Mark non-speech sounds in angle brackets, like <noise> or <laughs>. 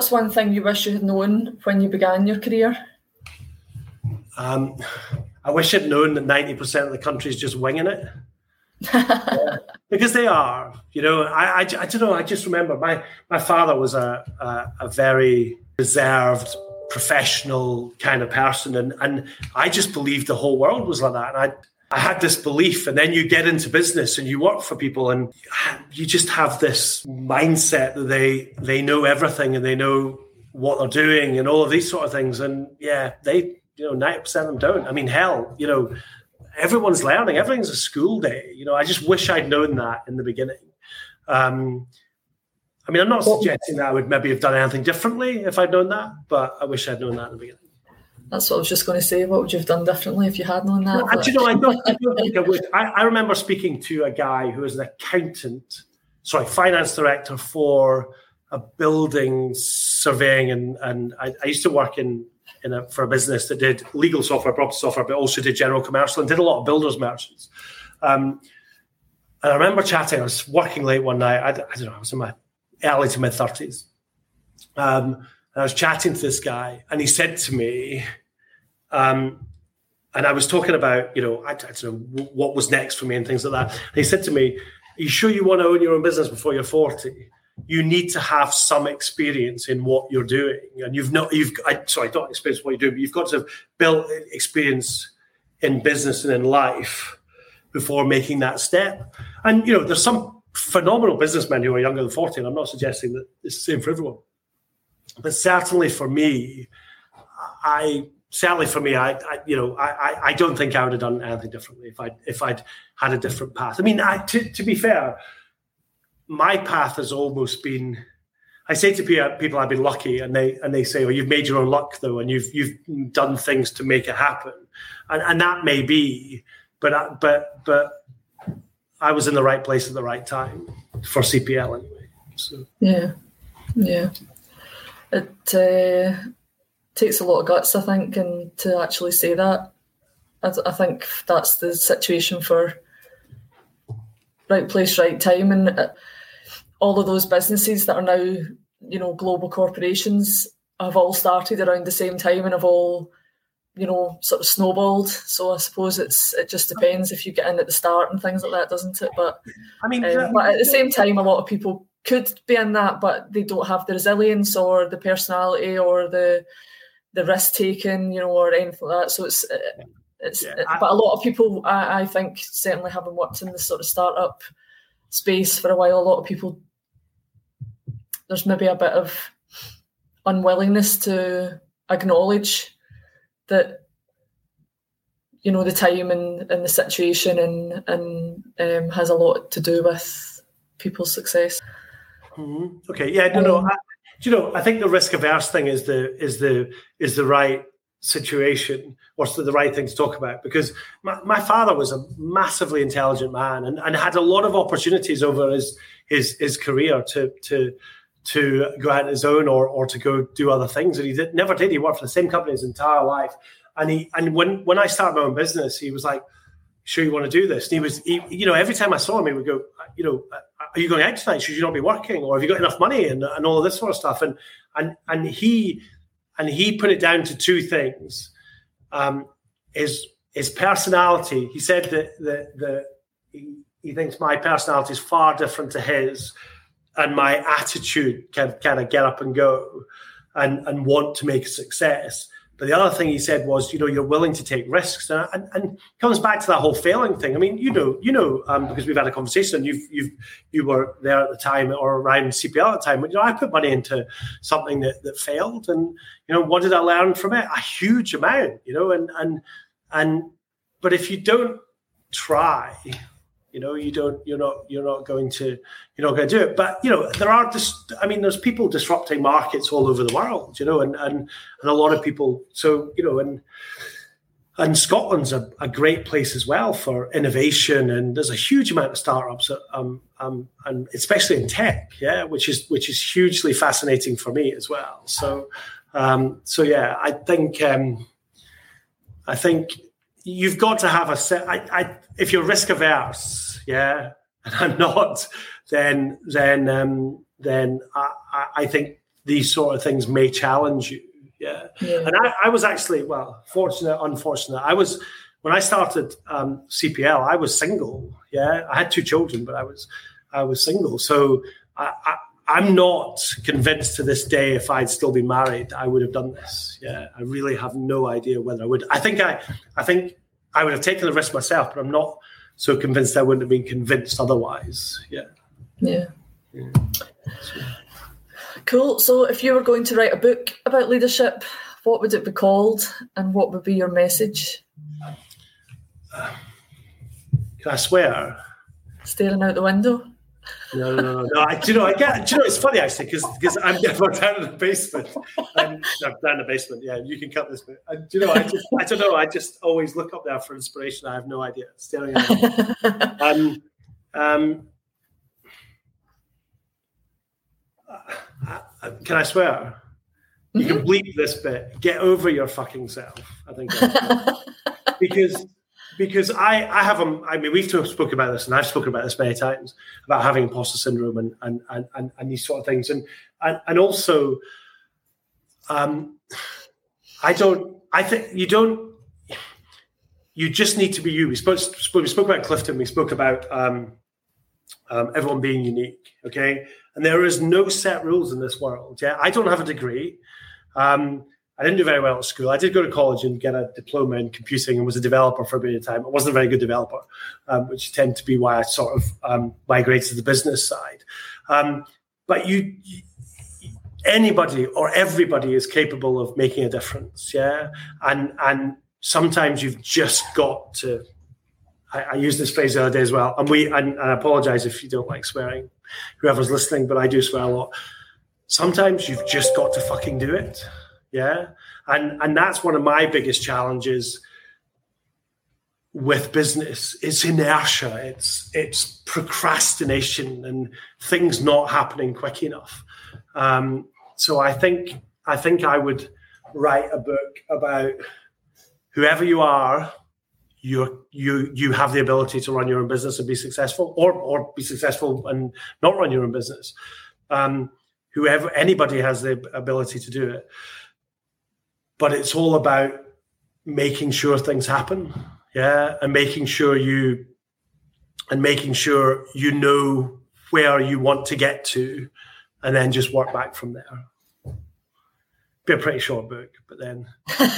What's one thing you wish you had known when you began your career? Um, I wish I'd known that 90% of the country is just winging it. yeah, <laughs> because they are, you know, I, I, I, don't know. I just remember my, my father was a, a, a very reserved, professional kind of person. And, and I just believed the whole world was like that. And I, I had this belief, and then you get into business and you work for people, and you just have this mindset that they they know everything and they know what they're doing and all of these sort of things. And yeah, they you know ninety percent of them don't. I mean, hell, you know, everyone's learning. Everything's a school day. You know, I just wish I'd known that in the beginning. Um, I mean, I'm not suggesting that I would maybe have done anything differently if I'd known that, but I wish I'd known that in the beginning. That's what I was just going to say. What would you have done differently if you had known that? No, you know, I don't, I don't <laughs> think I would. I, I, remember speaking to a guy who was an accountant, sorry, finance director for a building surveying, and and I, I used to work in in a, for a business that did legal software, property software, but also did general commercial and did a lot of builders merchants. Um, and I remember chatting. I was working late one night. I, I don't know. I was in my early to mid thirties. Um, I was chatting to this guy, and he said to me, um, and I was talking about, you know, I, I, don't know what was next for me and things like that. And he said to me, Are you sure you want to own your own business before you're 40? You need to have some experience in what you're doing. And you've not, you've, I, sorry, not experience what you're doing, but you've got to build experience in business and in life before making that step. And, you know, there's some phenomenal businessmen who are younger than 40, and I'm not suggesting that it's the same for everyone but certainly for me, I certainly for me, I, I you know, I, I don't think I would have done anything differently if I if I'd had a different path. I mean, I, to to be fair, my path has almost been. I say to people, I've been lucky, and they and they say, "Oh, you've made your own luck, though, and you've you've done things to make it happen," and and that may be, but I, but but I was in the right place at the right time for CPL anyway. So yeah, yeah it uh, takes a lot of guts, I think, and to actually say that. I, I think that's the situation for right place, right time, and uh, all of those businesses that are now, you know, global corporations have all started around the same time and have all, you know, sort of snowballed. So I suppose it's it just depends if you get in at the start and things like that, doesn't it? But I mean, um, but at the same time, a lot of people could be in that, but they don't have the resilience or the personality or the the risk taking, you know, or anything like that. So it's it's. Yeah, I, but a lot of people, I, I think, certainly having worked in this sort of startup space for a while, a lot of people there's maybe a bit of unwillingness to acknowledge that you know the time and, and the situation and and um, has a lot to do with people's success. Mm-hmm. Okay, yeah, no, no. Um, I, you know, I think the risk averse thing is the is the is the right situation. The, the right thing to talk about? Because my, my father was a massively intelligent man and, and had a lot of opportunities over his his his career to to to go out on his own or or to go do other things. And he did, never did. He worked for the same company his entire life. And he and when when I started my own business he was like sure you want to do this and he was he, you know every time I saw him he would go you know are you going out tonight? Should you not be working? Or have you got enough money and, and all of this sort of stuff? And and and he and he put it down to two things. Um, his his personality. He said that the the he, he thinks my personality is far different to his, and my attitude can kind of get up and go, and and want to make a success. But the other thing he said was, you know, you're willing to take risks, and, and, and comes back to that whole failing thing. I mean, you know, you know, um, because we've had a conversation, you've you've you were there at the time or around CPL at the time. But you know, I put money into something that, that failed, and you know, what did I learn from it? A huge amount, you know, and and and but if you don't try, you know, you don't, you're not, you're not going to, you're not going to do it. But you know, there are just, I mean, there's people disrupting markets all over the world, you know, and and and a lot of people. So you know, and and Scotland's a, a great place as well for innovation, and there's a huge amount of startups, um, um, and especially in tech, yeah, which is which is hugely fascinating for me as well. So, um, so yeah, I think, um, I think you've got to have a set. I, I, if you're risk averse, yeah, <laughs> and I'm not, then then um, then I, I think these sort of things may challenge you. Yeah. yeah. And I, I, was actually, well, fortunate, unfortunate. I was, when I started um, CPL, I was single. Yeah. I had two children, but I was, I was single. So I, I I'm not convinced to this day if I'd still be married, I would have done this. Yeah, I really have no idea whether I would. I think I, I think I would have taken the risk myself, but I'm not so convinced I wouldn't have been convinced otherwise. Yeah. Yeah. yeah. Cool. So, if you were going to write a book about leadership, what would it be called, and what would be your message? Uh, can I swear? Staring out the window. No, no, no, no. I, do you know? I get. Do you know? It's funny actually because because I'm <laughs> never down in the basement. I'm, I'm down in the basement. Yeah, you can cut this bit. And, do you know? I just I don't know. I just always look up there for inspiration. I have no idea. Staring <laughs> at um, um, uh, uh, can I swear? You can mm-hmm. bleep this bit. Get over your fucking self. I think <laughs> because because I, I have a, I mean, we've spoken about this, and I've spoken about this many times about having imposter syndrome and and and, and, and these sort of things, and and, and also, um, I don't, I think you don't, you just need to be you. We spoke, we spoke about Clifton, we spoke about um, um, everyone being unique, okay, and there is no set rules in this world. Yeah, I don't have a degree. Um, I didn't do very well at school. I did go to college and get a diploma in computing and was a developer for a bit of time. I wasn't a very good developer, um, which tend to be why I sort of um, migrated to the business side. Um, but you, anybody or everybody is capable of making a difference. Yeah, and and sometimes you've just got to. I, I use this phrase the other day as well, and we. And, and I apologize if you don't like swearing, whoever's listening, but I do swear a lot. Sometimes you've just got to fucking do it yeah. And and that's one of my biggest challenges with business. It's inertia, it's it's procrastination and things not happening quick enough. Um, so I think I think I would write a book about whoever you are, you you you have the ability to run your own business and be successful, or or be successful and not run your own business. Um, whoever anybody has the ability to do it but it's all about making sure things happen. Yeah and making sure you and making sure you know where you want to get to and then just work back from there. Be a pretty short book but then <laughs>